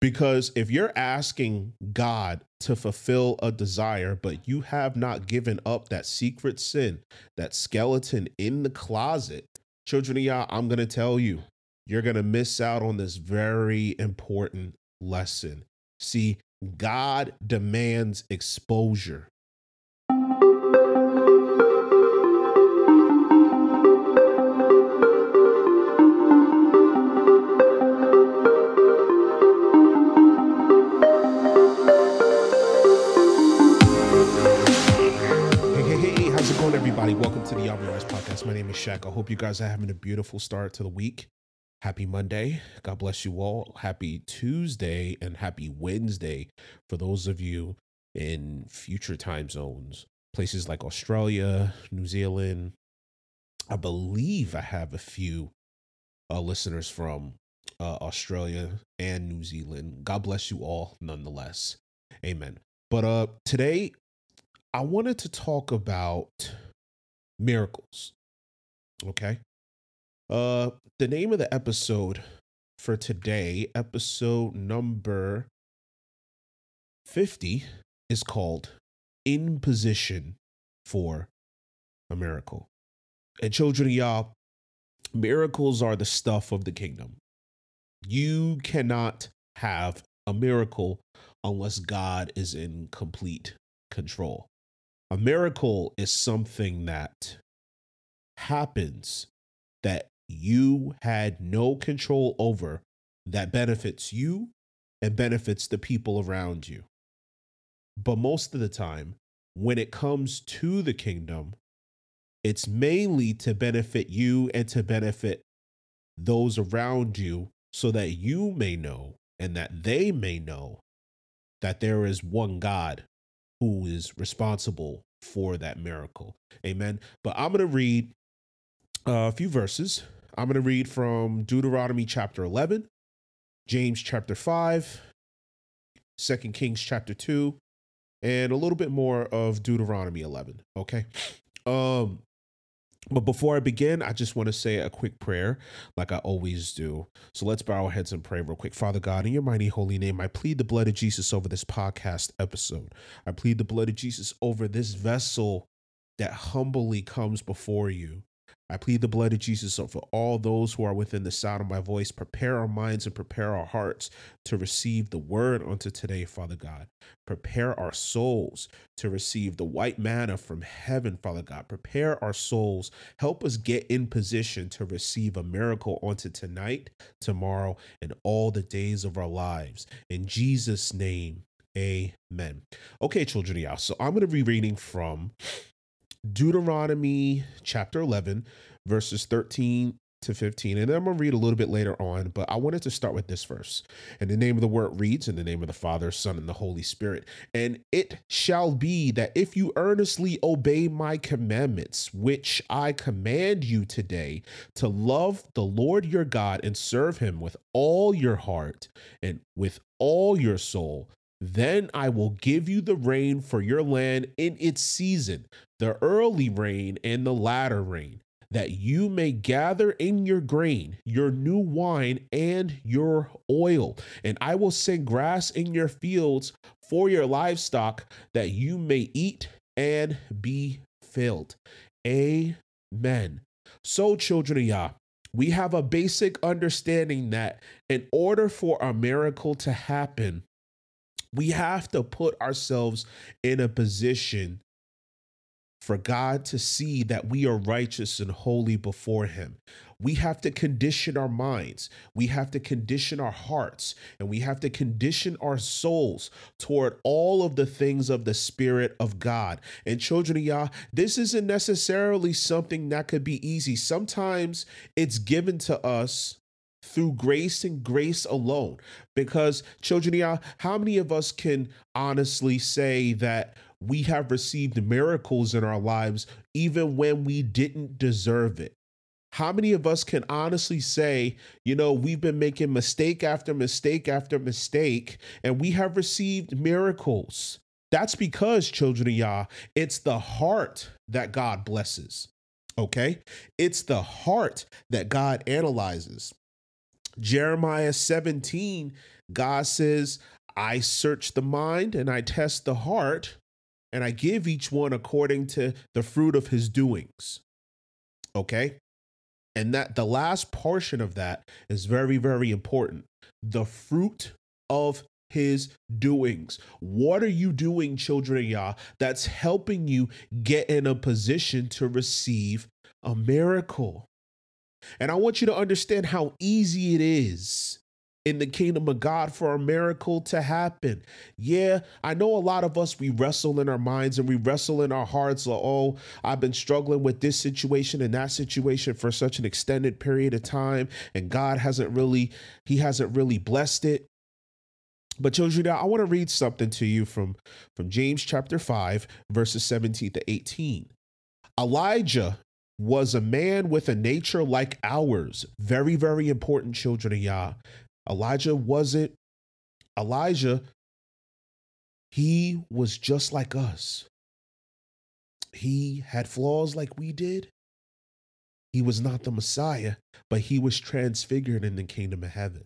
Because if you're asking God to fulfill a desire, but you have not given up that secret sin, that skeleton in the closet, children of Yah, I'm going to tell you, you're going to miss out on this very important lesson. See, God demands exposure. Everybody. Welcome to the Yah We Rise Podcast. My name is Shaq. I hope you guys are having a beautiful start to the week. Happy Monday. God bless you all. Happy Tuesday and happy Wednesday for those of you in future time zones, places like Australia, New Zealand. I believe I have a few uh, listeners from uh, Australia and New Zealand. God bless you all nonetheless. Amen. But uh today I wanted to talk about miracles. Okay. Uh the name of the episode for today, episode number 50 is called In Position for a Miracle. And children of Yah, miracles are the stuff of the kingdom. You cannot have a miracle unless God is in complete control. A miracle is something that happens that you had no control over that benefits you and benefits the people around you. But most of the time, when it comes to the kingdom, it's mainly to benefit you and to benefit those around you so that you may know and that they may know that there is one God who is responsible for that miracle. Amen. But I'm going to read a few verses. I'm going to read from Deuteronomy chapter 11, James chapter 5, 2 Kings chapter 2, and a little bit more of Deuteronomy 11. Okay. Um, but before I begin, I just want to say a quick prayer, like I always do. So let's bow our heads and pray real quick. Father God, in your mighty holy name, I plead the blood of Jesus over this podcast episode. I plead the blood of Jesus over this vessel that humbly comes before you. I plead the blood of Jesus for all those who are within the sound of my voice. Prepare our minds and prepare our hearts to receive the word unto today, Father God. Prepare our souls to receive the white manna from heaven, Father God. Prepare our souls. Help us get in position to receive a miracle unto tonight, tomorrow, and all the days of our lives. In Jesus' name, amen. Okay, children Yah. So I'm going to be reading from Deuteronomy chapter 11, verses 13 to 15. And then I'm going to read a little bit later on, but I wanted to start with this verse. And the name of the word reads in the name of the Father, Son, and the Holy Spirit. And it shall be that if you earnestly obey my commandments, which I command you today, to love the Lord your God and serve him with all your heart and with all your soul, then I will give you the rain for your land in its season, the early rain and the latter rain, that you may gather in your grain, your new wine, and your oil. And I will send grass in your fields for your livestock, that you may eat and be filled. Amen. So, children of Yah, we have a basic understanding that in order for a miracle to happen, we have to put ourselves in a position for God to see that we are righteous and holy before Him. We have to condition our minds, we have to condition our hearts, and we have to condition our souls toward all of the things of the Spirit of God. And children of Yah, this isn't necessarily something that could be easy. Sometimes it's given to us through grace and grace alone. Because, children, how many of us can honestly say that we have received miracles in our lives even when we didn't deserve it? How many of us can honestly say, you know, we've been making mistake after mistake after mistake, and we have received miracles? That's because, children of Yah, it's the heart that God blesses. Okay? It's the heart that God analyzes. Jeremiah 17 God says, I search the mind and I test the heart, and I give each one according to the fruit of his doings. Okay? And that the last portion of that is very, very important. The fruit of his doings. What are you doing, children of Yah, that's helping you get in a position to receive a miracle? And I want you to understand how easy it is in the kingdom of God for a miracle to happen. Yeah, I know a lot of us, we wrestle in our minds and we wrestle in our hearts. Like, oh, I've been struggling with this situation and that situation for such an extended period of time, and God hasn't really, He hasn't really blessed it. But children, I want to read something to you from, from James chapter 5, verses 17 to 18. Elijah was a man with a nature like ours. Very, very important, children of Yah. Elijah wasn't, Elijah, he was just like us. He had flaws like we did. He was not the Messiah, but he was transfigured in the kingdom of heaven.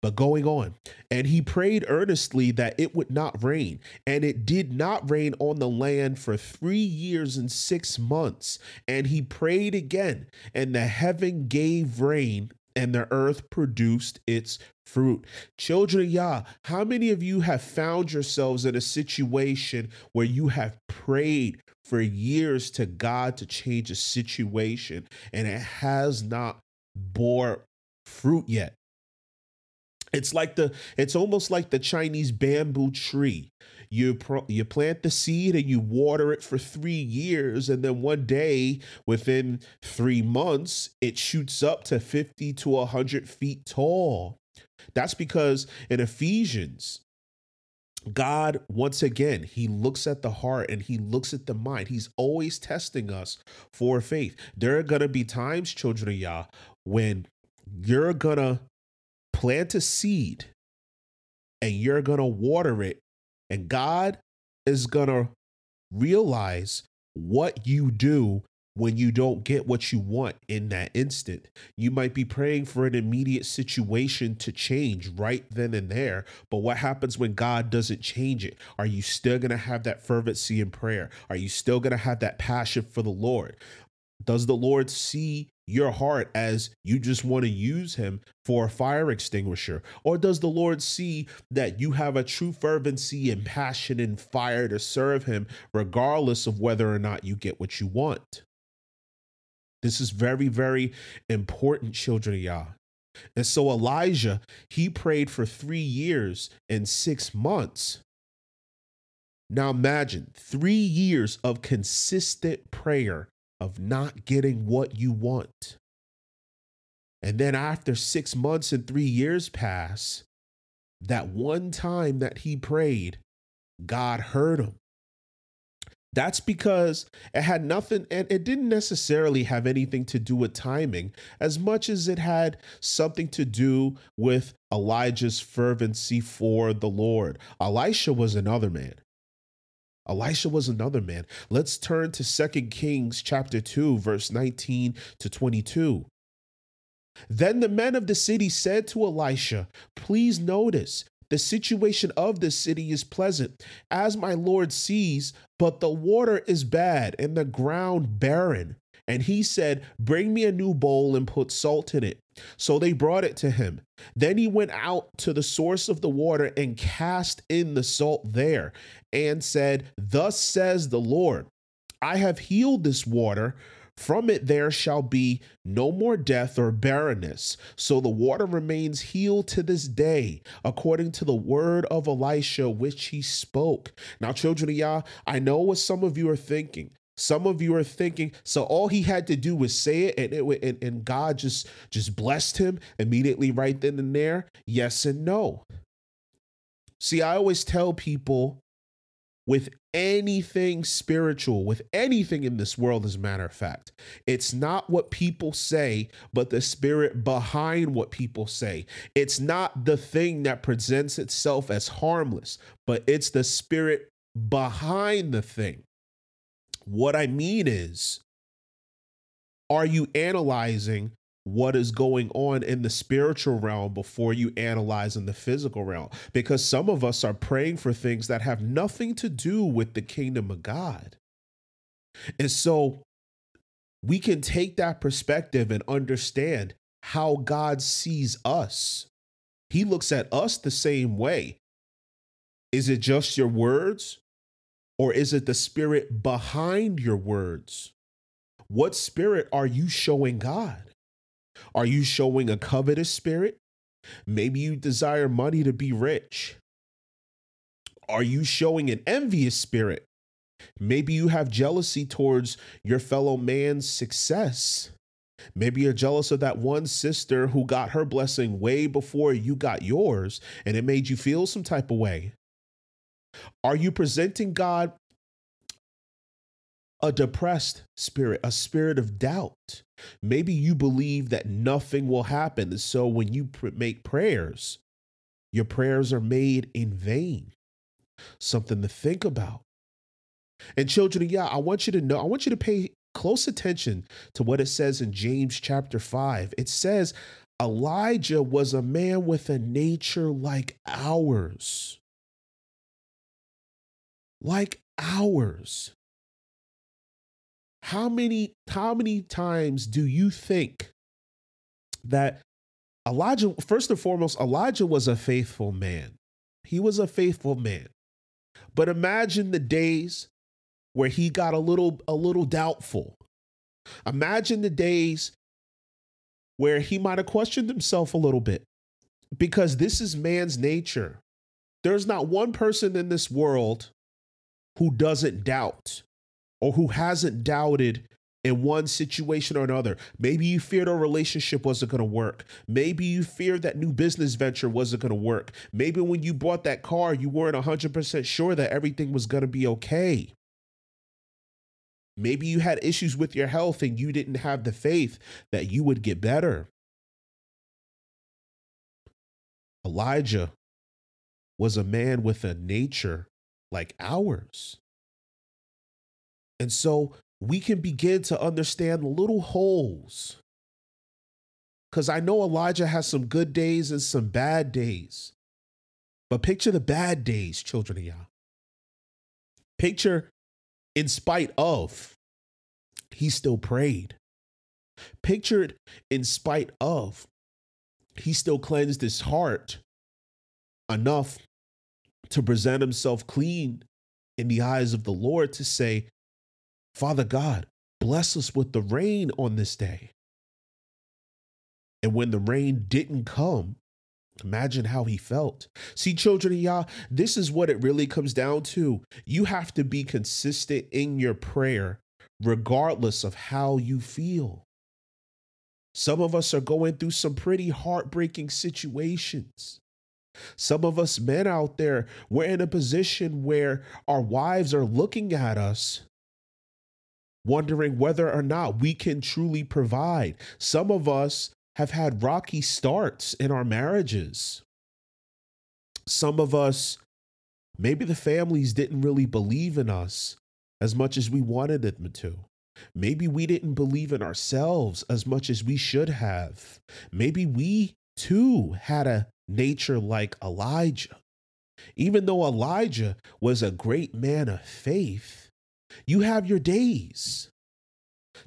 But going on, and he prayed earnestly that it would not rain. And it did not rain on the land for three years and six months. And he prayed again, and the heaven gave rain, and the earth produced its fruit. Children of Yah, how many of you have found yourselves in a situation where you have prayed for years to God to change a situation and it has not bore fruit yet? It's like the it's almost like the Chinese bamboo tree. You pro, you plant the seed and you water it for 3 years and then one day within 3 months it shoots up to 50 to 100 feet tall. That's because in Ephesians God, once again, he looks at the heart and he looks at the mind. He's always testing us for faith. There are going to be times, children of Yah, when you're going to plant a seed and you're going to water it, and God is going to realize what you do when you don't get what you want in that instant. You might be praying for an immediate situation to change right then and there, but what happens when God doesn't change it? Are you still going to have that fervency in prayer? Are you still going to have that passion for the Lord? Does the Lord see your heart as you just want to use him for a fire extinguisher? Or does the Lord see that you have a true fervency and passion and fire to serve him, regardless of whether or not you get what you want? This is very, very important, children of Yah. And so Elijah, he prayed for three years and six months. Now imagine three years of consistent prayer of not getting what you want. And then after six months and three years pass, that one time that he prayed, God heard him. That's because it had nothing, and it didn't necessarily have anything to do with timing as much as it had something to do with Elijah's fervency for the Lord. Elisha was another man. Elisha was another man. Let's turn to Second Kings chapter 2 verse 19 to 22. Then the men of the city said to Elisha, Please notice, the situation of the city is pleasant, as my Lord sees, but the water is bad and the ground barren. And he said, Bring me a new bowl and put salt in it. So they brought it to him. Then he went out to the source of the water and cast in the salt there, and said, Thus says the Lord, I have healed this water. From it there shall be no more death or barrenness. So the water remains healed to this day, according to the word of Elisha which he spoke. Now, children of Yah, I know what some of you are thinking. Some of you are thinking, so all he had to do was say it, and it and, and God just just blessed him immediately right then and there. Yes and no. See, I always tell people with anything spiritual, with anything in this world, as a matter of fact. It's not what people say, but the spirit behind what people say. It's not the thing that presents itself as harmless, but it's the spirit behind the thing. What I mean is, are you analyzing what is going on in the spiritual realm before you analyze in the physical realm. Because some of us are praying for things that have nothing to do with the kingdom of God. And so we can take that perspective and understand how God sees us. He looks at us the same way. Is it just your words? Or is it the spirit behind your words? What spirit are you showing God? Are you showing a covetous spirit? Maybe you desire money to be rich. Are you showing an envious spirit? Maybe you have jealousy towards your fellow man's success. Maybe you're jealous of that one sister who got her blessing way before you got yours, and it made you feel some type of way. Are you presenting God a depressed spirit, a spirit of doubt. Maybe you believe that nothing will happen. So when you pr- make prayers, your prayers are made in vain. Something to think about. And children, yeah, I want you to know, I want you to pay close attention to what it says in James chapter 5. It says, Elijah was a man with a nature like ours. Like ours. How many how many times do you think that Elijah first and foremost Elijah was a faithful man. He was a faithful man. But imagine the days where he got a little a little doubtful. Imagine the days where he might have questioned himself a little bit because this is man's nature. There's not one person in this world who doesn't doubt or who hasn't doubted in one situation or another. Maybe you feared a relationship wasn't going to work. Maybe you feared that new business venture wasn't going to work. Maybe when you bought that car, you weren't 100% sure that everything was going to be okay. Maybe you had issues with your health and you didn't have the faith that you would get better. Elijah was a man with a nature like ours. And so we can begin to understand little holes. Because I know Elijah has some good days and some bad days. But picture the bad days, children of Yah. Picture, in spite of, he still prayed. Pictured, in spite of, he still cleansed his heart enough to present himself clean in the eyes of the Lord to say, Father God, bless us with the rain on this day. And when the rain didn't come, imagine how he felt. See, children of Yah, this is what it really comes down to. You have to be consistent in your prayer, regardless of how you feel. Some of us are going through some pretty heartbreaking situations. Some of us men out there, we're in a position where our wives are looking at us wondering whether or not we can truly provide. Some of us have had rocky starts in our marriages. Some of us, maybe the families didn't really believe in us as much as we wanted them to. Maybe we didn't believe in ourselves as much as we should have. Maybe we too had a nature like Elijah. Even though Elijah was a great man of faith, you have your days.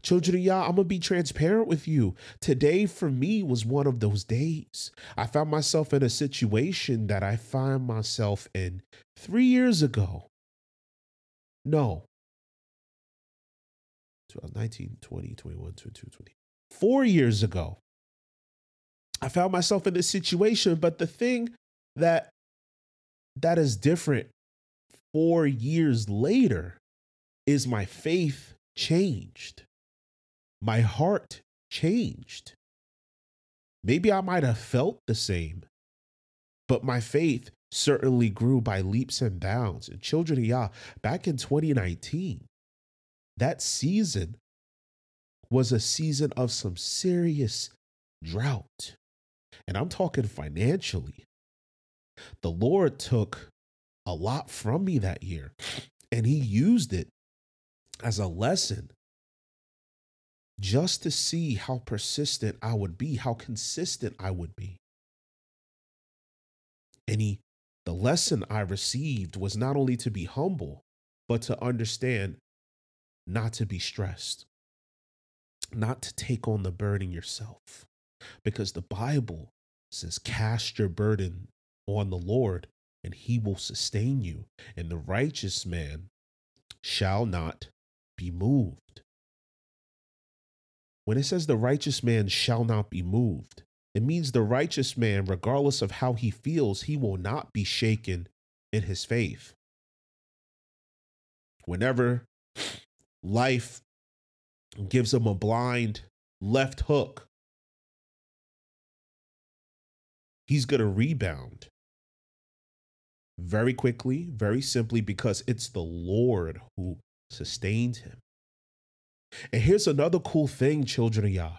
Children of Yah, I'm gonna be transparent with you. Today for me was one of those days. I found myself in a situation that I found myself in three years ago. No. 19, 20, 21, 22, 20. Four years ago. I found myself in this situation, but the thing that that is different four years later is my faith changed. My heart changed. Maybe I might have felt the same, but my faith certainly grew by leaps and bounds. And children of Yah, back in 2019, that season was a season of some serious drought. And I'm talking financially. The Lord took a lot from me that year, and He used it as a lesson just to see how persistent I would be, how consistent I would be. And he, the lesson I received was not only to be humble, but to understand not to be stressed, not to take on the burden yourself. Because the Bible says, Cast your burden on the Lord, and he will sustain you. And the righteous man shall not be moved. When it says the righteous man shall not be moved, it means the righteous man, regardless of how he feels, he will not be shaken in his faith. Whenever life gives him a blind left hook, he's going to rebound very quickly, very simply, because it's the Lord who sustains him. And here's another cool thing, children of Yah.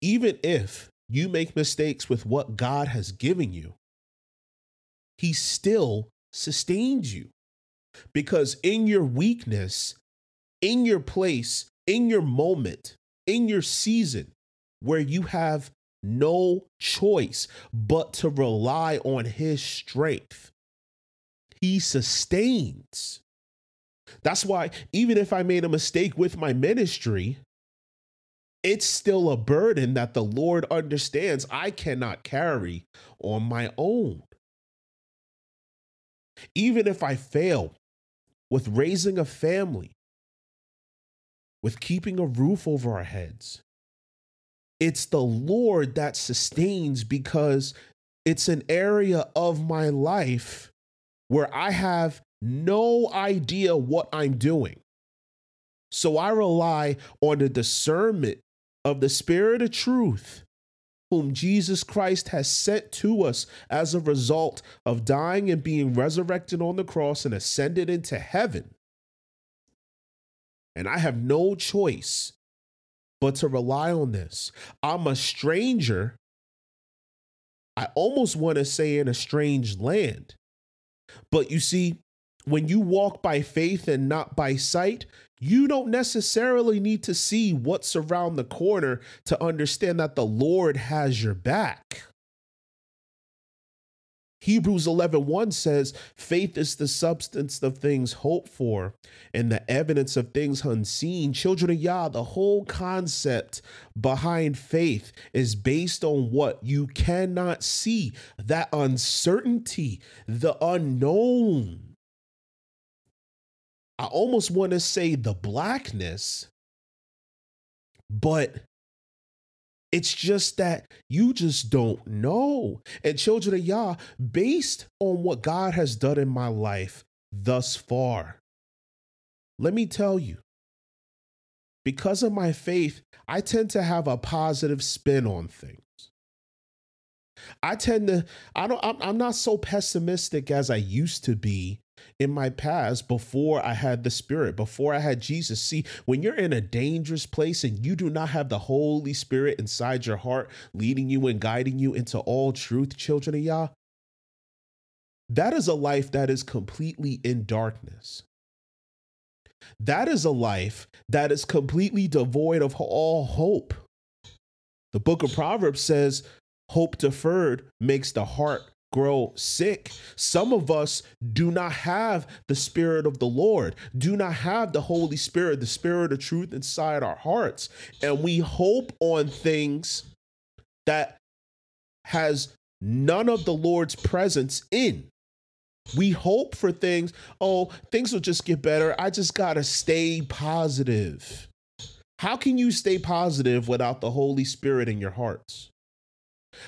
Even if you make mistakes with what God has given you, He still sustains you. Because in your weakness, in your place, in your moment, in your season where you have no choice but to rely on his strength. He sustains. That's why, even if I made a mistake with my ministry, it's still a burden that the Lord understands I cannot carry on my own. Even if I fail with raising a family, with keeping a roof over our heads, it's the Lord that sustains because it's an area of my life where I have no idea what I'm doing. So I rely on the discernment of the Spirit of truth, whom Jesus Christ has sent to us as a result of dying and being resurrected on the cross and ascended into heaven. And I have no choice but to rely on this. I'm a stranger. I almost want to say in a strange land. But you see, when you walk by faith and not by sight, you don't necessarily need to see what's around the corner to understand that the Lord has your back. Hebrews 11 1 says, Faith is the substance of things hoped for and the evidence of things unseen. Children of Yah, the whole concept behind faith is based on what you cannot see, that uncertainty, the unknown. I almost want to say the blackness, but it's just that you just don't know. And children of Yah, based on what God has done in my life thus far, let me tell you, because of my faith, I tend to have a positive spin on things. I tend to, I don't, I'm, I'm not so pessimistic as I used to be in my past before I had the Spirit, before I had Jesus. See, when you're in a dangerous place and you do not have the Holy Spirit inside your heart, leading you and guiding you into all truth, children of Yah, that is a life that is completely in darkness. That is a life that is completely devoid of all hope. The book of Proverbs says, Hope deferred makes the heart grow sick. Some of us do not have the Spirit of the Lord, do not have the Holy Spirit, the Spirit of truth inside our hearts. And we hope on things that has none of the Lord's presence in. We hope for things, oh, things will just get better. I just got to stay positive. How can you stay positive without the Holy Spirit in your hearts?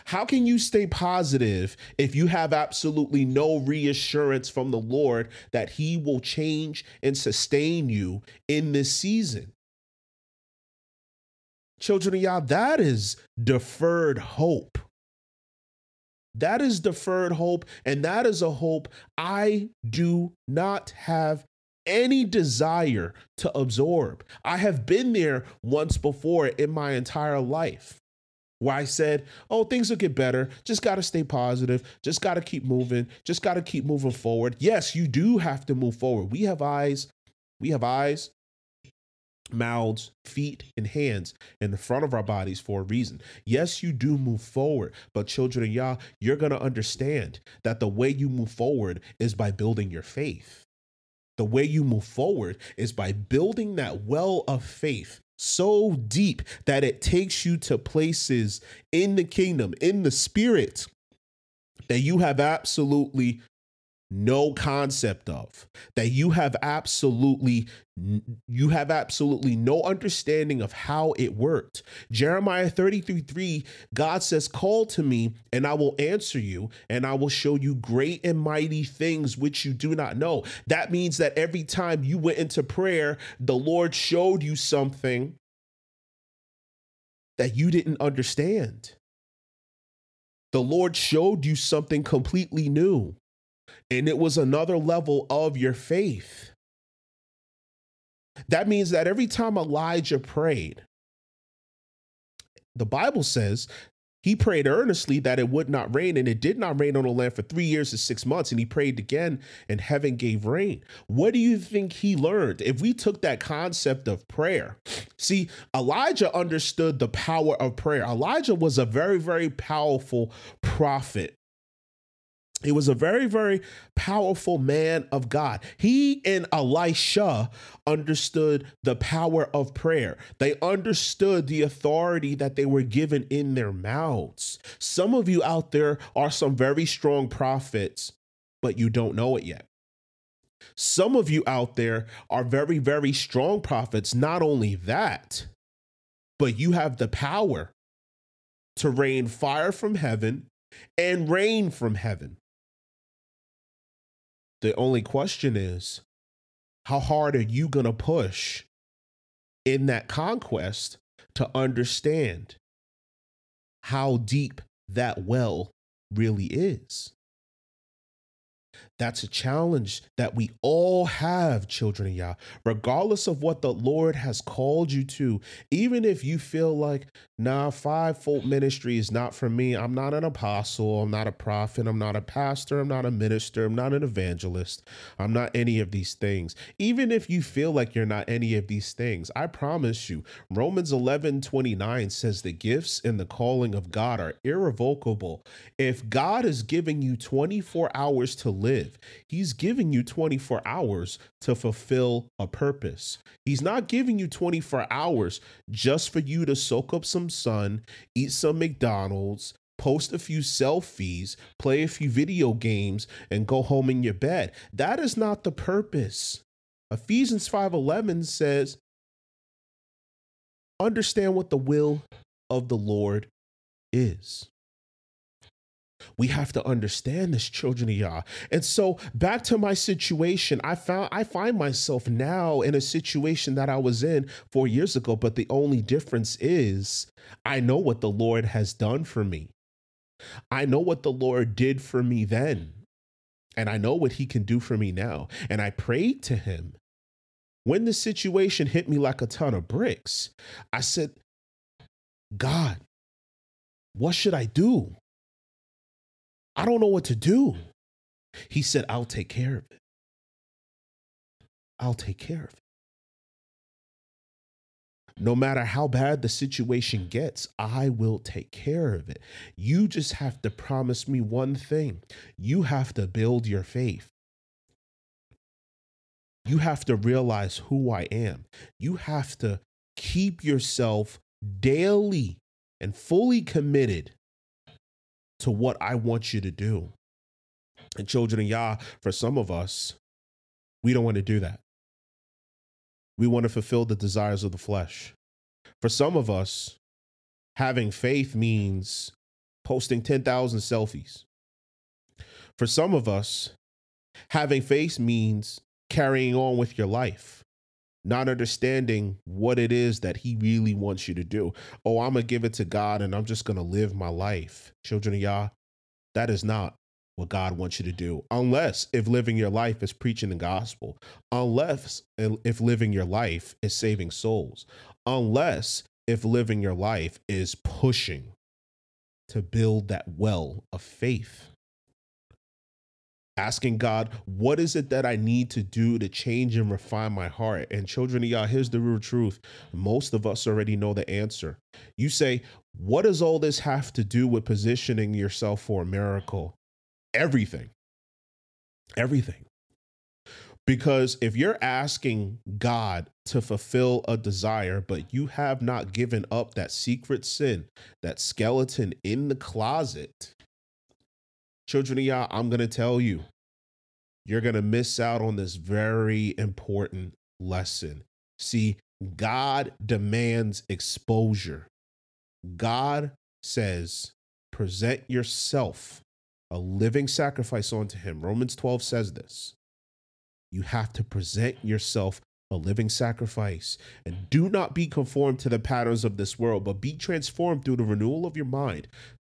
How can you stay positive if you have absolutely no reassurance from the Lord that He will change and sustain you in this season? Children of Yah, that is deferred hope. That is deferred hope, and that is a hope I do not have any desire to absorb. I have been there once before in my entire life where I said, oh, things will get better. Just got to stay positive. Just got to keep moving. Just got to keep moving forward. Yes, you do have to move forward. We have eyes. We have eyes. mouths, feet, and hands in the front of our bodies for a reason. Yes, you do move forward, but children of Yah, you're going to understand that the way you move forward is by building your faith. The way you move forward is by building that well of faith so deep that it takes you to places in the kingdom, in the spirit, that you have absolutely no concept of that you have absolutely you have absolutely no understanding of how it worked. Jeremiah 33 3 god says call to me and i will answer you and i will show you great and mighty things which you do not know. That means that every time you went into prayer the lord showed you something that you didn't understand. The lord showed you something completely new and it was another level of your faith. That means that every time Elijah prayed, the Bible says he prayed earnestly that it would not rain, and it did not rain on the land for three years and six months. And he prayed again, and heaven gave rain. What do you think he learned? If we took that concept of prayer, see, Elijah understood the power of prayer. Elijah was a very, very powerful prophet. He was a very, very powerful man of God. He and Elisha understood the power of prayer. They understood the authority that they were given in their mouths. Some of you out there are some very strong prophets, but you don't know it yet. Some of you out there are very, very strong prophets. Not only that, but you have the power to rain fire from heaven and rain from heaven. The only question is how hard are you going to push in that conquest to understand how deep that well really is? That's a challenge that we all have, children of Yah, regardless of what the Lord has called you to. Even if you feel like, nah, fivefold ministry is not for me. I'm not an apostle. I'm not a prophet. I'm not a pastor. I'm not a minister. I'm not an evangelist. I'm not any of these things. Even if you feel like you're not any of these things, I promise you, Romans 11 29 says the gifts and the calling of God are irrevocable. If God is giving you 24 hours to live. He's giving you 24 hours to fulfill a purpose. He's not giving you 24 hours just for you to soak up some sun, eat some McDonald's, post a few selfies, play a few video games, and go home in your bed. That is not the purpose. Ephesians 5:11 says, "Understand what the will of the Lord is." We have to understand this, children of Yah. And so back to my situation, I found I find myself now in a situation that I was in four years ago, but the only difference is I know what the Lord has done for me. I know what the Lord did for me then. And I know what he can do for me now. And I prayed to him. When the situation hit me like a ton of bricks, I said, God, what should I do? I don't know what to do. He said, I'll take care of it. I'll take care of it. No matter how bad the situation gets, I will take care of it. You just have to promise me one thing you have to build your faith. You have to realize who I am. You have to keep yourself daily and fully committed to what I want you to do. And children of Yah, for some of us, we don't want to do that. We want to fulfill the desires of the flesh. For some of us, having faith means posting 10,000 selfies. For some of us, having faith means carrying on with your life not understanding what it is that he really wants you to do. Oh, I'm going to give it to God and I'm just going to live my life. Children of Yah, that is not what God wants you to do. Unless if living your life is preaching the gospel, unless if living your life is saving souls, unless if living your life is pushing to build that well of faith. Asking God, what is it that I need to do to change and refine my heart? And children of Yah, here's the real truth. Most of us already know the answer. You say, what does all this have to do with positioning yourself for a miracle? Everything. Everything. Because if you're asking God to fulfill a desire, but you have not given up that secret sin, that skeleton in the closet, children of Yah, I'm going to tell you, you're going to miss out on this very important lesson. See, God demands exposure. God says, present yourself a living sacrifice unto him. Romans 12 says this. You have to present yourself a living sacrifice. And do not be conformed to the patterns of this world, but be transformed through the renewal of your mind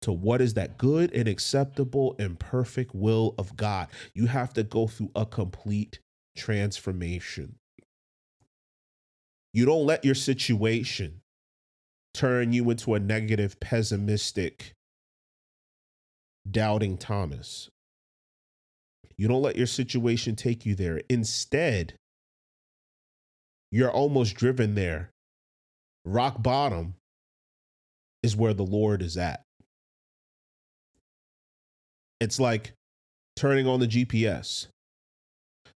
to what is that good and acceptable and perfect will of God. You have to go through a complete transformation. You don't let your situation turn you into a negative, pessimistic, doubting Thomas. You don't let your situation take you there. Instead, you're almost driven there. Rock bottom is where the Lord is at. It's like turning on the GPS.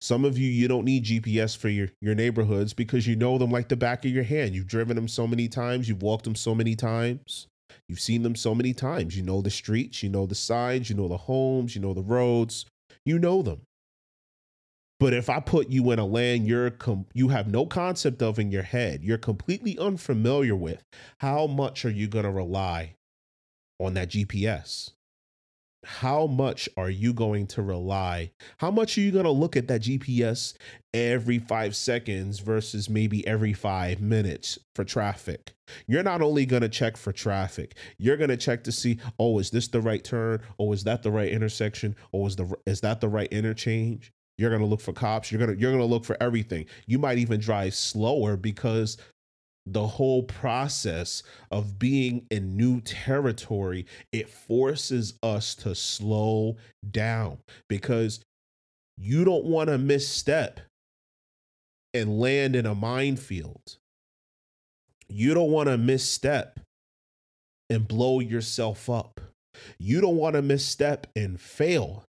Some of you, you don't need GPS for your, your neighborhoods because you know them like the back of your hand. You've driven them so many times, you've walked them so many times, you've seen them so many times. You know the streets, you know the signs, you know the homes, you know the roads, you know them. But if I put you in a land you're com- you have no concept of in your head, you're completely unfamiliar with, how much are you going to rely on that GPS? How much are you going to rely? How much are you going to look at that GPS every five seconds versus maybe every five minutes for traffic? You're not only going to check for traffic, you're going to check to see, oh, is this the right turn? Oh, is that the right intersection? Oh, is the is that the right interchange? You're going to look for cops. You're going to you're going to look for everything. You might even drive slower because the whole process of being in new territory it forces us to slow down because you don't want to misstep and land in a minefield. You don't want to misstep and blow yourself up. You don't want to misstep and fail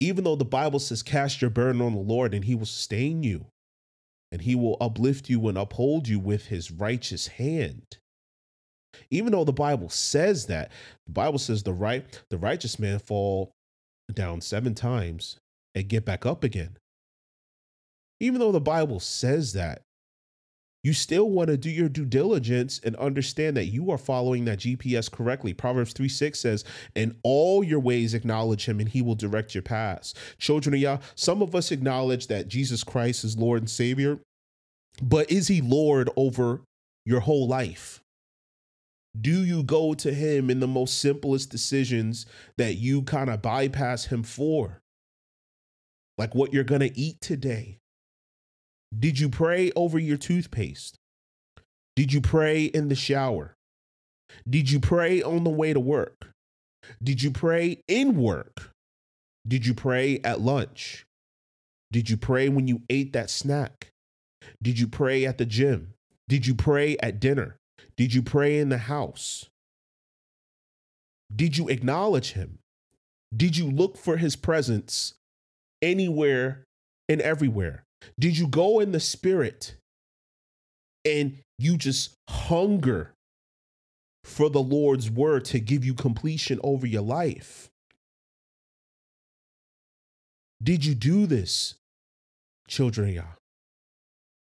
even though the Bible says, cast your burden on the Lord and he will sustain you, and he will uplift you and uphold you with his righteous hand. Even though the Bible says that, the Bible says the right, the righteous man fall down seven times and get back up again. Even though the Bible says that, you still want to do your due diligence and understand that you are following that GPS correctly. Proverbs 3 6 says, In all your ways acknowledge him, and he will direct your paths. Children of Yah, some of us acknowledge that Jesus Christ is Lord and Savior, but is he Lord over your whole life? Do you go to him in the most simplest decisions that you kind of bypass him for? Like what you're going to eat today, did you pray over your toothpaste? Did you pray in the shower? Did you pray on the way to work? Did you pray in work? Did you pray at lunch? Did you pray when you ate that snack? Did you pray at the gym? Did you pray at dinner? Did you pray in the house? Did you acknowledge him? Did you look for his presence anywhere and everywhere? Did you go in the spirit and you just hunger for the Lord's word to give you completion over your life? Did you do this, children of Yah?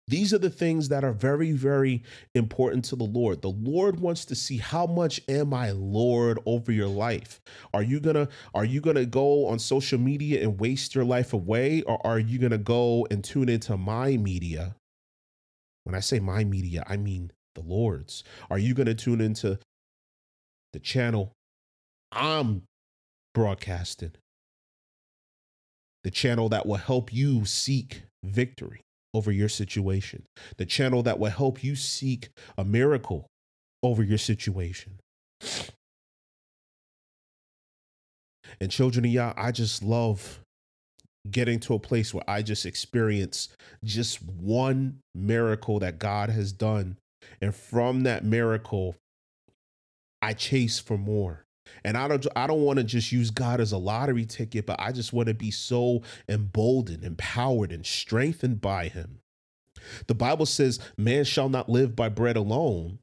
These are the things that are very, very important to the Lord. The Lord wants to see how much am I Lord over your life? Are you gonna are you gonna go on social media and waste your life away, or are you gonna go and tune into my media? When I say my media, I mean the Lord's. Are you gonna tune into the channel I'm broadcasting? The channel that will help you seek victory over your situation, the channel that will help you seek a miracle over your situation. And children of Yah, I just love getting to a place where I just experience just one miracle that God has done. And from that miracle, I chase for more. And I don't I don't want to just use God as a lottery ticket, but I just want to be so emboldened, empowered, and strengthened by him. The Bible says, Man shall not live by bread alone,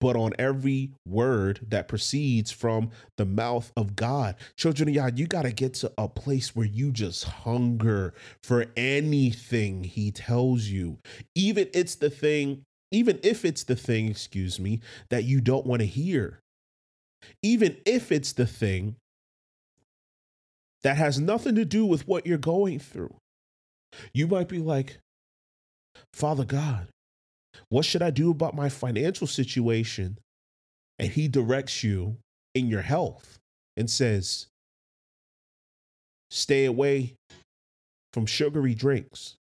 but on every word that proceeds from the mouth of God. Children of God, you got to get to a place where you just hunger for anything He tells you. Even it's the thing, even if it's the thing, excuse me, that you don't want to hear. Even if it's the thing that has nothing to do with what you're going through. You might be like, Father God, what should I do about my financial situation? And he directs you in your health and says, stay away from sugary drinks.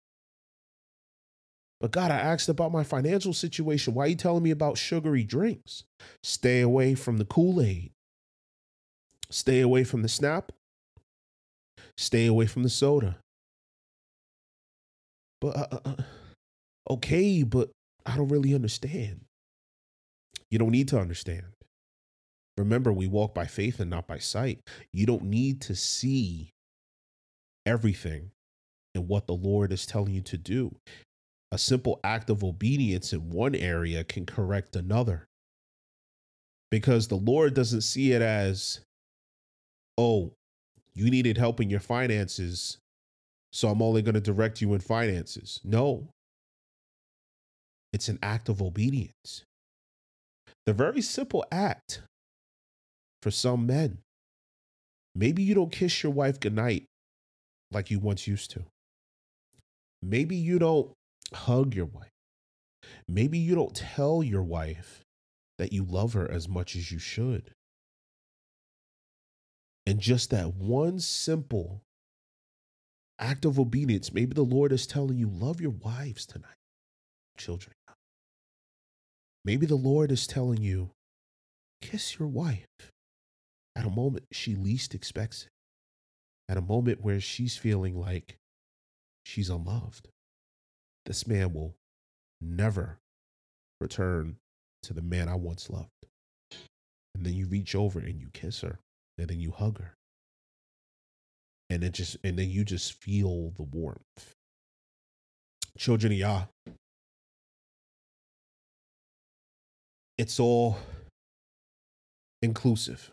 But God, I asked about my financial situation. Why are you telling me about sugary drinks? Stay away from the Kool Aid. Stay away from the snap. Stay away from the soda. But uh, uh, uh okay, but I don't really understand. You don't need to understand. Remember, we walk by faith and not by sight. You don't need to see everything and what the Lord is telling you to do. A simple act of obedience in one area can correct another. Because the Lord doesn't see it as, oh, you needed help in your finances, so I'm only going to direct you in finances. No, it's an act of obedience. The very simple act for some men. Maybe you don't kiss your wife goodnight like you once used to. Maybe you don't hug your wife. Maybe you don't tell your wife that you love her as much as you should. And just that one simple act of obedience, maybe the Lord is telling you, love your wives tonight, children. Maybe the Lord is telling you, kiss your wife at a moment she least expects it, at a moment where she's feeling like she's unloved. This man will never return to the man I once loved. And then you reach over and you kiss her, and then you hug her. And it just and then you just feel the warmth. Children of Yah, it's all inclusive.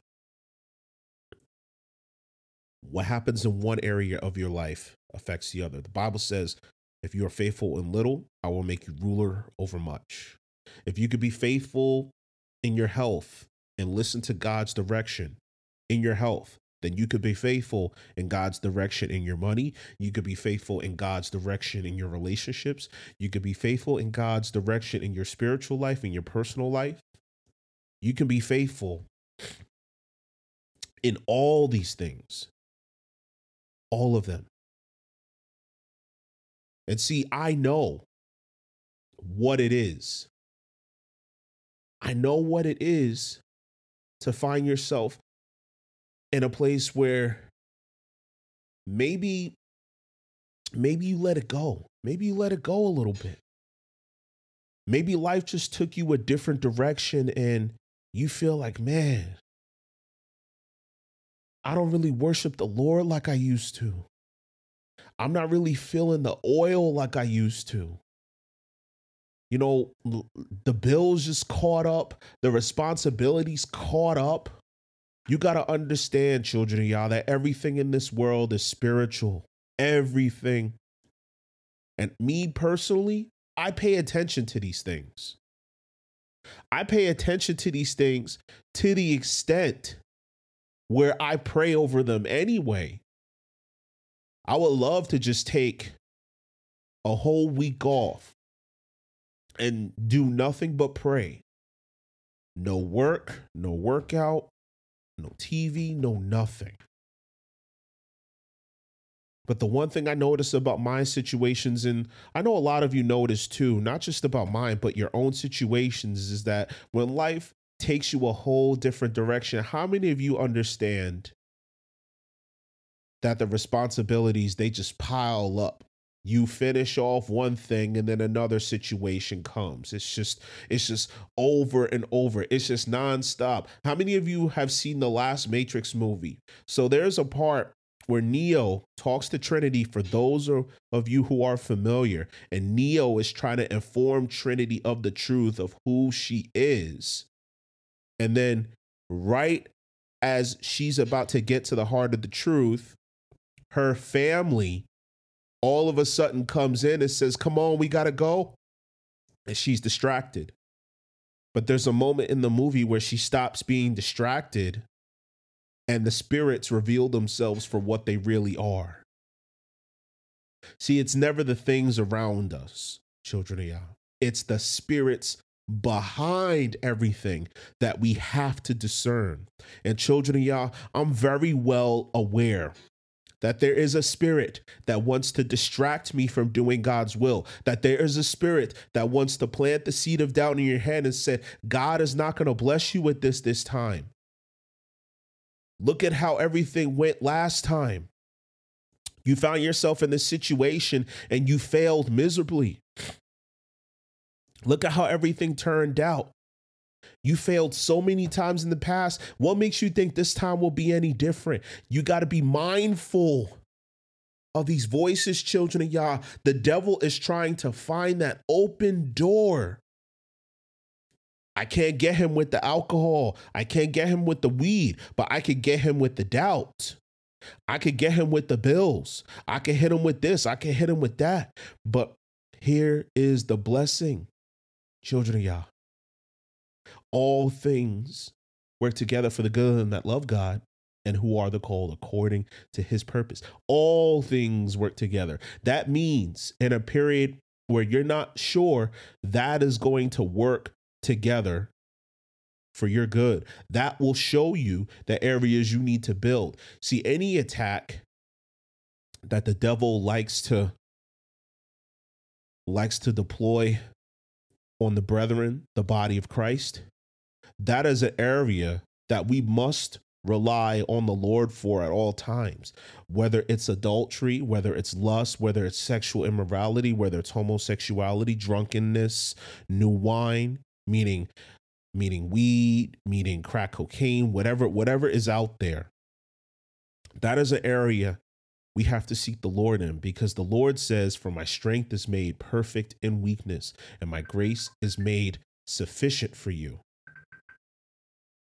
What happens in one area of your life affects the other. The Bible says, if you are faithful in little, I will make you ruler over much. If you could be faithful in your health and listen to God's direction in your health, then you could be faithful in God's direction in your money. You could be faithful in God's direction in your relationships. You could be faithful in God's direction in your spiritual life, in your personal life. You can be faithful in all these things, all of them. And see, I know what it is. I know what it is to find yourself in a place where maybe maybe you let it go. Maybe you let it go a little bit. Maybe life just took you a different direction and you feel like, man, I don't really worship the Lord like I used to. I'm not really feeling the oil like I used to. You know, the bills just caught up, the responsibilities caught up. You got to understand, children of Yah, that everything in this world is spiritual. Everything. And me personally, I pay attention to these things. I pay attention to these things to the extent where I pray over them anyway. I would love to just take a whole week off and do nothing but pray. No work, no workout, no TV, no nothing. But the one thing I notice about my situations, and I know a lot of you notice too, not just about mine, but your own situations, is that when life takes you a whole different direction, how many of you understand that the responsibilities they just pile up. You finish off one thing and then another situation comes. It's just it's just over and over. It's just nonstop. How many of you have seen the last matrix movie? So there's a part where neo talks to trinity for those of you who are familiar and neo is trying to inform trinity of the truth of who she is. And then right as she's about to get to the heart of the truth her family all of a sudden comes in and says, Come on, we got to go. And she's distracted. But there's a moment in the movie where she stops being distracted and the spirits reveal themselves for what they really are. See, it's never the things around us, children of Yah. It's the spirits behind everything that we have to discern. And children of Yah, I'm very well aware that there is a spirit that wants to distract me from doing God's will, that there is a spirit that wants to plant the seed of doubt in your head and said, God is not going to bless you with this this time. Look at how everything went last time. You found yourself in this situation and you failed miserably. Look at how everything turned out. You failed so many times in the past. What makes you think this time will be any different? You got to be mindful of these voices, children of Yah. The devil is trying to find that open door. I can't get him with the alcohol. I can't get him with the weed, but I could get him with the doubt. I could get him with the bills. I could hit him with this. I could hit him with that. But here is the blessing, children of Yah all things work together for the good of them that love God and who are the called according to his purpose. All things work together. That means in a period where you're not sure that is going to work together for your good. That will show you the areas you need to build. See, any attack that the devil likes to likes to deploy on the brethren, the body of Christ, that is an area that we must rely on the Lord for at all times, whether it's adultery, whether it's lust, whether it's sexual immorality, whether it's homosexuality, drunkenness, new wine, meaning meaning weed, meaning crack cocaine, whatever whatever is out there. That is an area we have to seek the Lord in because the Lord says, For my strength is made perfect in weakness, and my grace is made sufficient for you.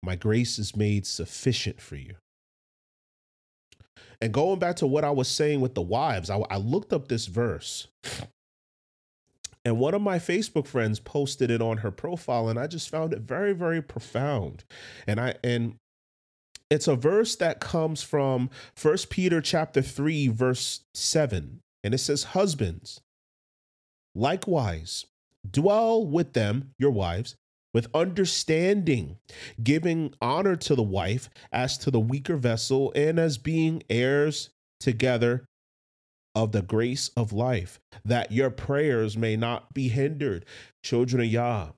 My grace is made sufficient for you. And going back to what I was saying with the wives, I, I looked up this verse. And one of my Facebook friends posted it on her profile, and I just found it very, very profound. And I and it's a verse that comes from First Peter chapter 3, verse 7. And it says, Husbands, likewise, dwell with them, your wives, with understanding, giving honor to the wife as to the weaker vessel, and as being heirs together of the grace of life, that your prayers may not be hindered. Children of Yah,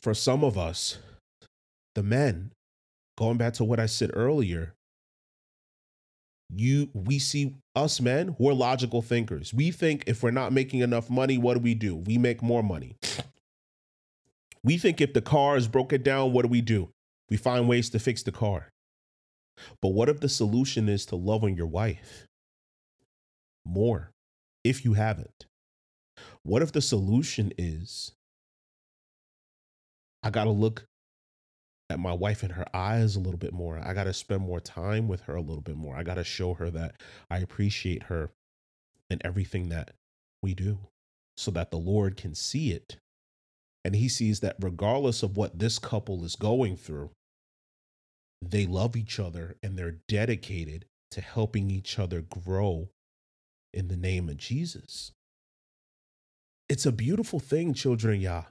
for some of us, the men, going back to what I said earlier, you we see us men we're logical thinkers. We think if we're not making enough money what do we do? We make more money we think if the car is broken down, what do we do? We find ways to fix the car. But what if the solution is to love on your wife more if you haven't? What if the solution is I got to look at my wife in her eyes a little bit more. I got to spend more time with her a little bit more. I got to show her that I appreciate her and everything that we do so that the Lord can see it and he sees that regardless of what this couple is going through, they love each other and they're dedicated to helping each other grow in the name of Jesus. It's a beautiful thing, children Yah.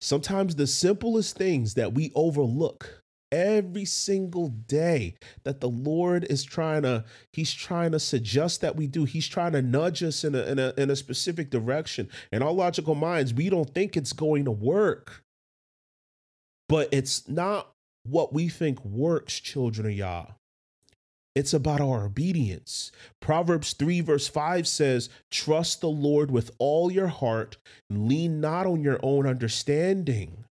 Sometimes the simplest things that we overlook every single day that the Lord is trying to he's trying to suggest that we do. He's trying to nudge us in a in a in a specific direction. In our logical minds, we don't think it's going to work. But it's not what we think works, children of Yah. It's about our obedience. Proverbs 3, verse 5 says, Trust the Lord with all your heart lean not on your own understanding.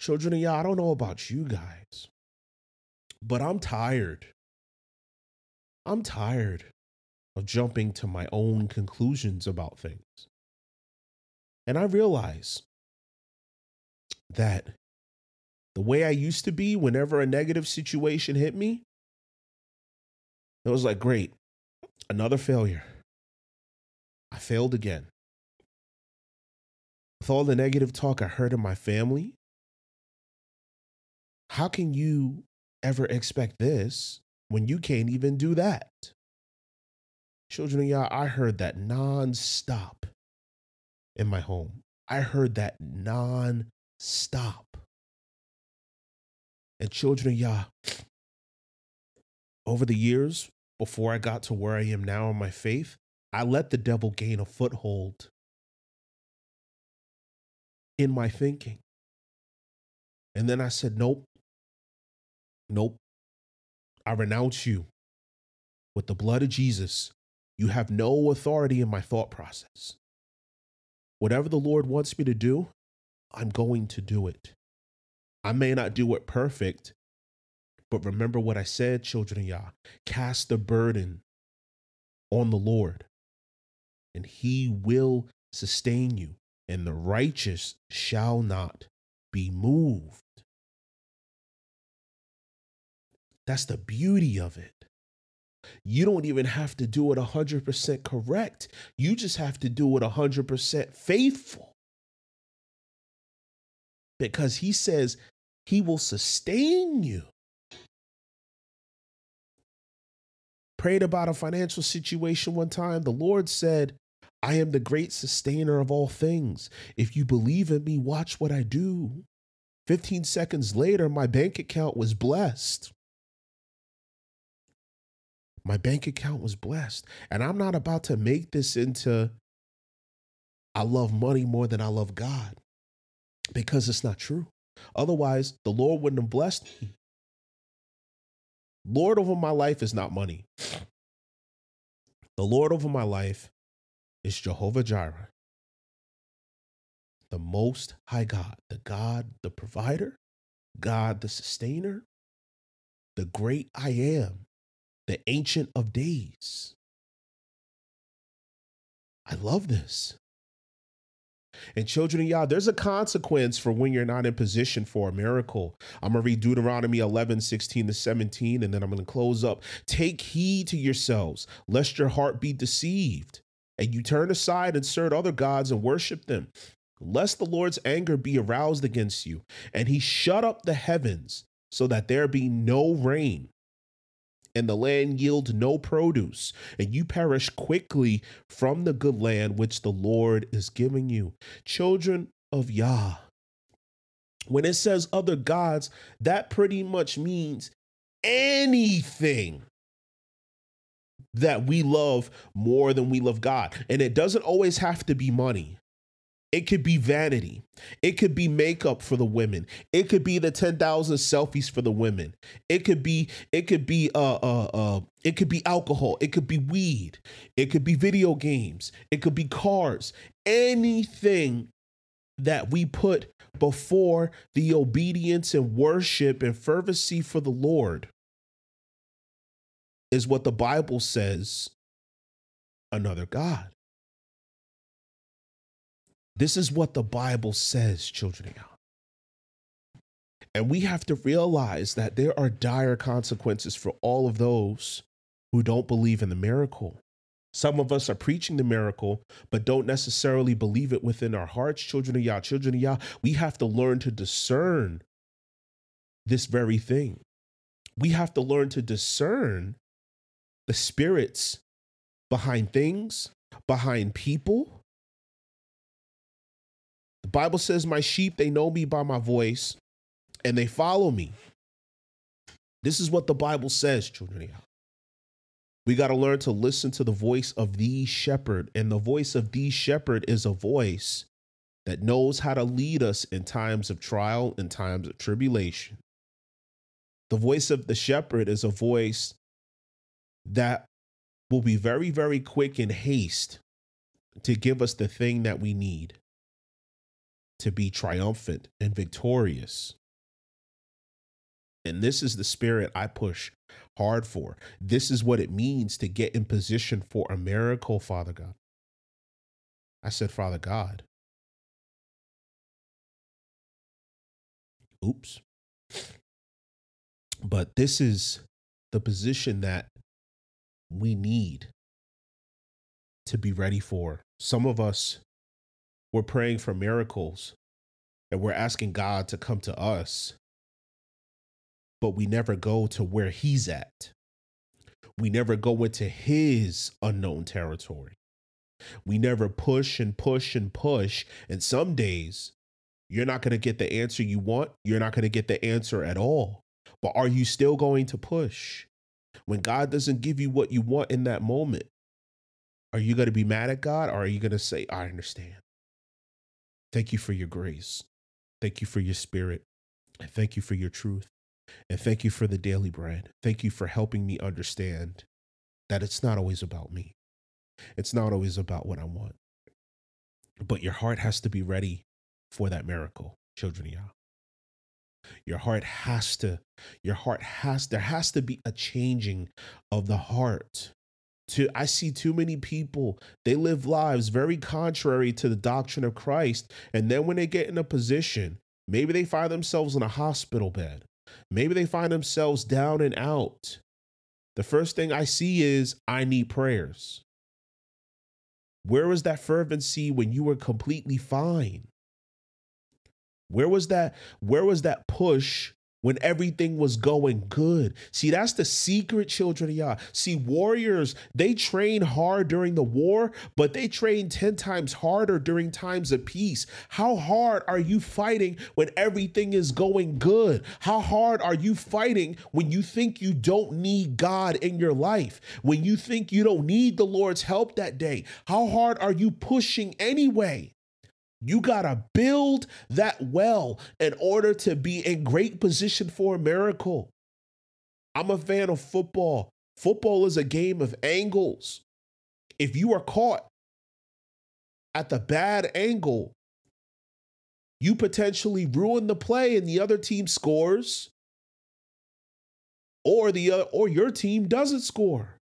Children of Yah, I don't know about you guys, but I'm tired. I'm tired of jumping to my own conclusions about things. And I realize that the way I used to be whenever a negative situation hit me, it was like, great, another failure. I failed again. With all the negative talk I heard in my family, how can you ever expect this when you can't even do that? Children of Yah, I heard that nonstop in my home. I heard that non-stop. And children of Yah, over the years, before I got to where I am now in my faith, I let the devil gain a foothold in my thinking. And then I said, Nope, nope. I renounce you with the blood of Jesus. You have no authority in my thought process. Whatever the Lord wants me to do, I'm going to do it. I may not do it perfect, but remember what I said, children of Yah. Cast the burden on the Lord, and he will sustain you, and the righteous shall not be moved. That's the beauty of it. You don't even have to do it 100% correct. You just have to do it 100% faithful. Because he says he will sustain you. Prayed about a financial situation one time. The Lord said, I am the great sustainer of all things. If you believe in me, watch what I do. 15 seconds later, my bank account was blessed. My bank account was blessed. And I'm not about to make this into I love money more than I love God because it's not true. Otherwise, the Lord wouldn't have blessed me. Lord over my life is not money. The Lord over my life is Jehovah Jireh, the Most High God, the God, the provider, God, the sustainer, the great I am, the Ancient of Days. I love this. And children of Yah, there's a consequence for when you're not in position for a miracle. I'm going to read Deuteronomy 11, 16 to 17, and then I'm going to close up. Take heed to yourselves, lest your heart be deceived, and you turn aside and serve other gods and worship them, lest the Lord's anger be aroused against you, and he shut up the heavens so that there be no rain and the land yield no produce, and you perish quickly from the good land which the Lord is giving you. Children of Yah. When it says other gods, that pretty much means anything that we love more than we love God. And it doesn't always have to be money. It could be vanity. It could be makeup for the women. It could be the 10,000 selfies for the women. It could be it could be uh uh uh it could be alcohol. It could be weed. It could be video games. It could be cars. Anything that we put before the obedience and worship and fervency for the Lord is what the Bible says another God. This is what the Bible says, children of God. And we have to realize that there are dire consequences for all of those who don't believe in the miracle. Some of us are preaching the miracle, but don't necessarily believe it within our hearts. Children of Yah, children of Yah, we have to learn to discern this very thing. We have to learn to discern the spirits behind things, behind people, Bible says, My sheep, they know me by my voice and they follow me. This is what the Bible says, children. We got to learn to listen to the voice of the shepherd. And the voice of the shepherd is a voice that knows how to lead us in times of trial and times of tribulation. The voice of the shepherd is a voice that will be very, very quick in haste to give us the thing that we need to be triumphant and victorious. And this is the spirit I push hard for. This is what it means to get in position for a miracle, Father God. I said, Father God. Oops. But this is the position that we need to be ready for. Some of us, we're praying for miracles and we're asking God to come to us, but we never go to where He's at. We never go into His unknown territory. We never push and push and push. And some days, you're not going to get the answer you want. You're not going to get the answer at all. But are you still going to push? When God doesn't give you what you want in that moment, are you going to be mad at God or are you going to say, I understand? Thank you for your grace. Thank you for your spirit. And thank you for your truth. And thank you for the daily bread. Thank you for helping me understand that it's not always about me. It's not always about what I want. But your heart has to be ready for that miracle, children of Yah. Your heart has to, your heart has, there has to be a changing of the heart. To, I see too many people, they live lives very contrary to the doctrine of Christ. And then when they get in a position, maybe they find themselves in a hospital bed, maybe they find themselves down and out. The first thing I see is, I need prayers. Where was that fervency when you were completely fine? Where was that where was that push when everything was going good. See, that's the secret, children of Yah. See, warriors, they train hard during the war, but they train 10 times harder during times of peace. How hard are you fighting when everything is going good? How hard are you fighting when you think you don't need God in your life? When you think you don't need the Lord's help that day? How hard are you pushing anyway? You got to build that well in order to be in great position for a miracle. I'm a fan of football. Football is a game of angles. If you are caught at the bad angle, you potentially ruin the play and the other team scores or the uh, or your team doesn't score.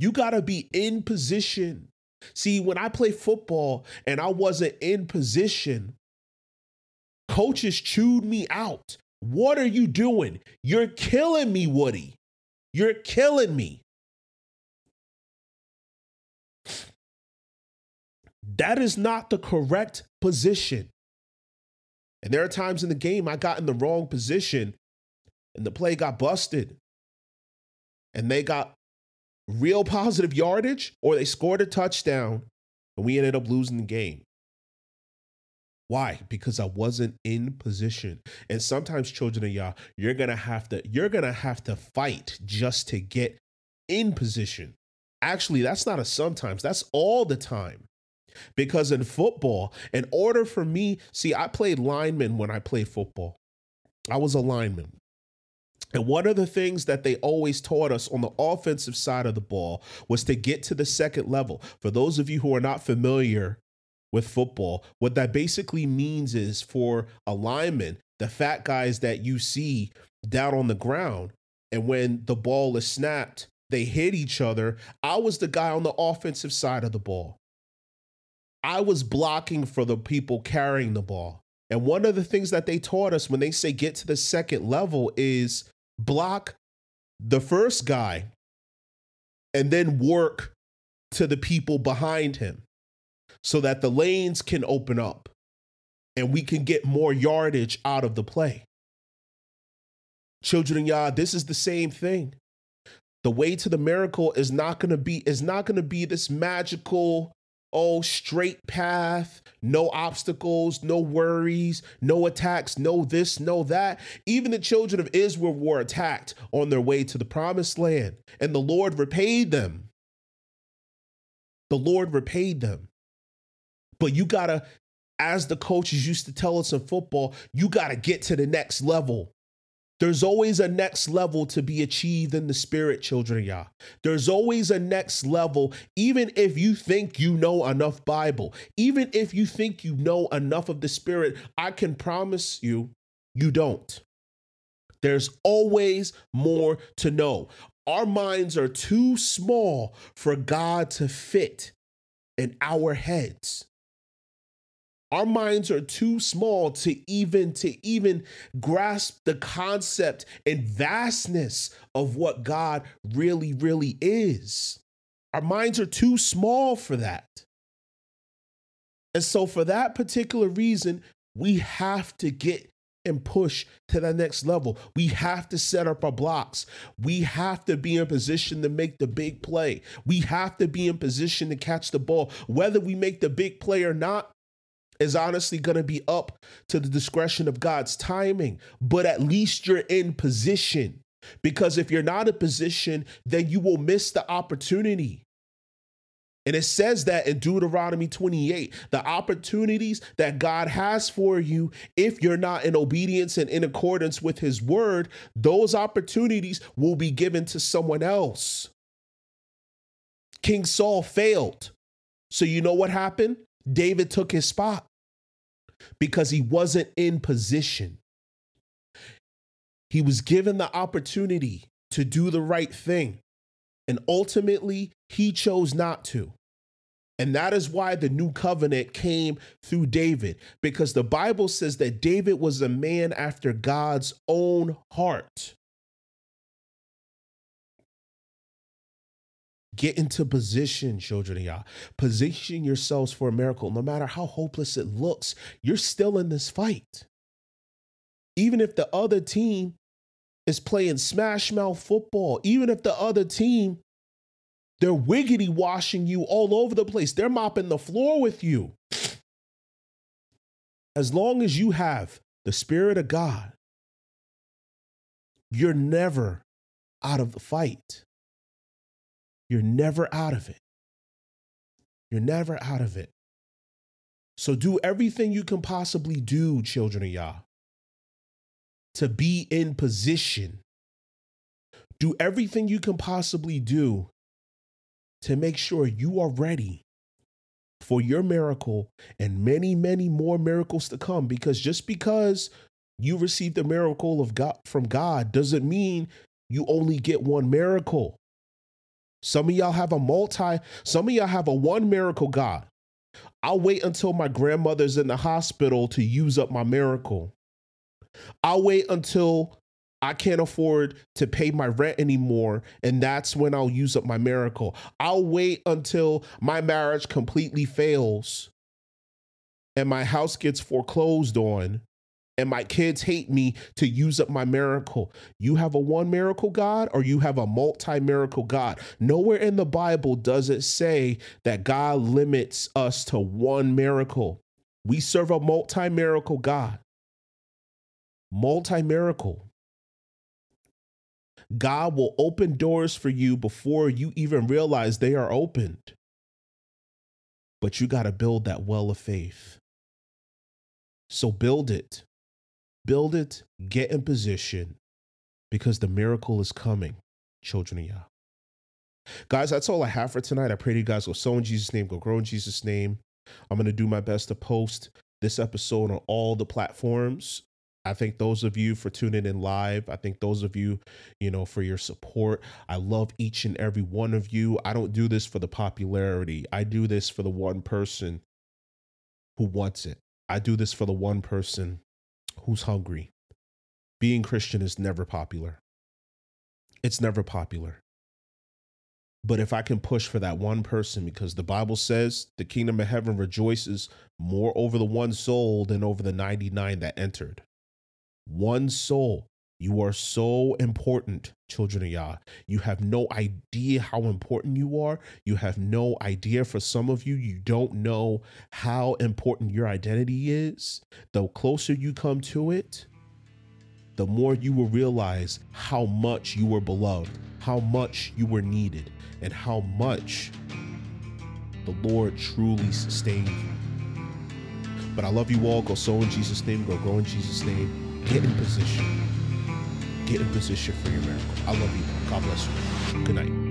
You got to be in position See, when I play football and I wasn't in position, coaches chewed me out. What are you doing? You're killing me, Woody. You're killing me. That is not the correct position. And there are times in the game I got in the wrong position and the play got busted. And they got real positive yardage or they scored a touchdown and we ended up losing the game. Why? Because I wasn't in position. And sometimes children of Yah, you're gonna have to, you're gonna have to fight just to get in position. Actually, that's not a sometimes, that's all the time. Because in football, in order for me, see, I played lineman when I played football. I was a lineman. And one of the things that they always taught us on the offensive side of the ball was to get to the second level. For those of you who are not familiar with football, what that basically means is for a lineman, the fat guys that you see down on the ground, and when the ball is snapped, they hit each other. I was the guy on the offensive side of the ball. I was blocking for the people carrying the ball. And one of the things that they taught us when they say get to the second level is block the first guy and then work to the people behind him so that the lanes can open up and we can get more yardage out of the play. Children of Yah, this is the same thing. The way to the miracle is not going to be is not going to be this magical oh, straight path, no obstacles, no worries, no attacks, no this, no that. Even the children of Israel were attacked on their way to the promised land, and the Lord repaid them. The Lord repaid them. But you gotta, as the coaches used to tell us in football, you gotta get to the next level There's always a next level to be achieved in the spirit, children Yah. There's always a next level, even if you think you know enough Bible, even if you think you know enough of the spirit, I can promise you, you don't. There's always more to know. Our minds are too small for God to fit in our heads. Our minds are too small to even to even grasp the concept and vastness of what God really really is. Our minds are too small for that. And so for that particular reason, we have to get and push to the next level. We have to set up our blocks. We have to be in position to make the big play. We have to be in position to catch the ball. Whether we make the big play or not is honestly going to be up to the discretion of God's timing, but at least you're in position. Because if you're not in position, then you will miss the opportunity. And it says that in Deuteronomy 28 the opportunities that God has for you, if you're not in obedience and in accordance with his word, those opportunities will be given to someone else. King Saul failed. So, you know what happened? David took his spot because he wasn't in position. He was given the opportunity to do the right thing. And ultimately, he chose not to. And that is why the new covenant came through David, because the Bible says that David was a man after God's own heart. Get into position, children of Yah. Position yourselves for a miracle. No matter how hopeless it looks, you're still in this fight. Even if the other team is playing smash mouth football, even if the other team they're wiggity washing you all over the place. They're mopping the floor with you. As long as you have the Spirit of God, you're never out of the fight. You're never out of it. You're never out of it. So do everything you can possibly do, children of Yah, to be in position. Do everything you can possibly do to make sure you are ready for your miracle and many, many more miracles to come. Because just because you received a miracle of God from God doesn't mean you only get one miracle. Some of y'all have a multi, some of y'all have a one miracle God. I'll wait until my grandmother's in the hospital to use up my miracle. I'll wait until I can't afford to pay my rent anymore. And that's when I'll use up my miracle. I'll wait until my marriage completely fails and my house gets foreclosed on and my kids hate me to use up my miracle. You have a one miracle God or you have a multi miracle God. Nowhere in the Bible does it say that God limits us to one miracle. We serve a multi miracle God. Multi miracle. God will open doors for you before you even realize they are opened. But you got to build that well of faith. So build it. Build it, get in position because the miracle is coming, children of Yah. Guys, that's all I have for tonight. I pray you guys go sow in Jesus' name, go grow in Jesus' name. I'm going to do my best to post this episode on all the platforms I thank those of you for tuning in live. I thank those of you, you know, for your support. I love each and every one of you. I don't do this for the popularity. I do this for the one person who wants it. I do this for the one person who's hungry. Being Christian is never popular. It's never popular. But if I can push for that one person, because the Bible says the kingdom of heaven rejoices more over the one soul than over the 99 that entered one soul. You are so important, children of Yah. You have no idea how important you are. You have no idea. For some of you, you don't know how important your identity is. The closer you come to it, the more you will realize how much you were beloved, how much you were needed, and how much the Lord truly sustained you. But I love you all. Go sow in Jesus' name. Go grow in Jesus' name get in position. Get in position for your miracle. I love you. God bless you. Good night.